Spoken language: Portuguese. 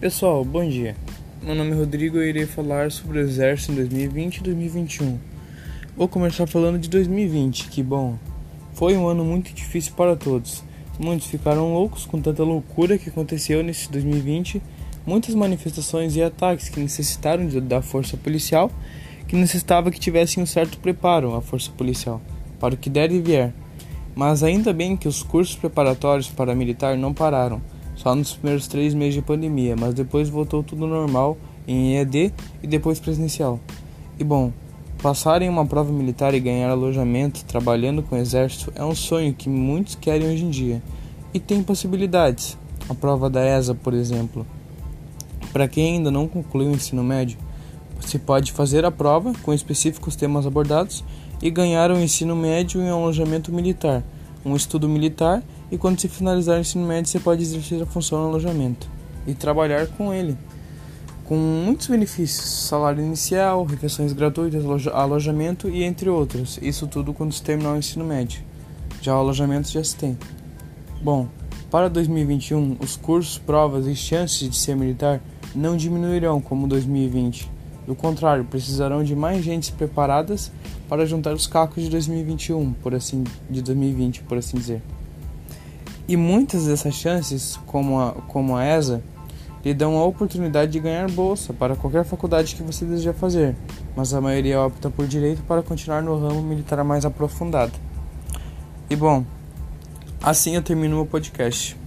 Pessoal, bom dia. Meu nome é Rodrigo e irei falar sobre o Exército em 2020 e 2021. Vou começar falando de 2020, que bom, foi um ano muito difícil para todos. Muitos ficaram loucos com tanta loucura que aconteceu nesse 2020, muitas manifestações e ataques que necessitaram da força policial, que necessitava que tivessem um certo preparo a força policial para o que der e vier. Mas ainda bem que os cursos preparatórios para militar não pararam só nos primeiros três meses de pandemia, mas depois voltou tudo normal em EAD e depois presencial. E bom, passar em uma prova militar e ganhar alojamento trabalhando com o exército é um sonho que muitos querem hoje em dia. E tem possibilidades. A prova da ESA, por exemplo. Para quem ainda não concluiu o ensino médio, você pode fazer a prova com específicos temas abordados e ganhar o um ensino médio em um alojamento militar, um estudo militar e quando se finalizar o ensino médio você pode exercer a função no alojamento e trabalhar com ele. Com muitos benefícios, salário inicial, refeições gratuitas, alojamento e entre outros. Isso tudo quando se terminar o ensino médio. Já o alojamento já se tem. Bom, para 2021, os cursos, provas e chances de ser militar não diminuirão como 2020. Do contrário, precisarão de mais gente preparadas para juntar os cacos de 2021, por assim, de 2020, por assim dizer. E muitas dessas chances, como a, como a ESA, lhe dão a oportunidade de ganhar bolsa para qualquer faculdade que você deseja fazer, mas a maioria opta por direito para continuar no ramo militar mais aprofundado. E bom, assim eu termino meu podcast.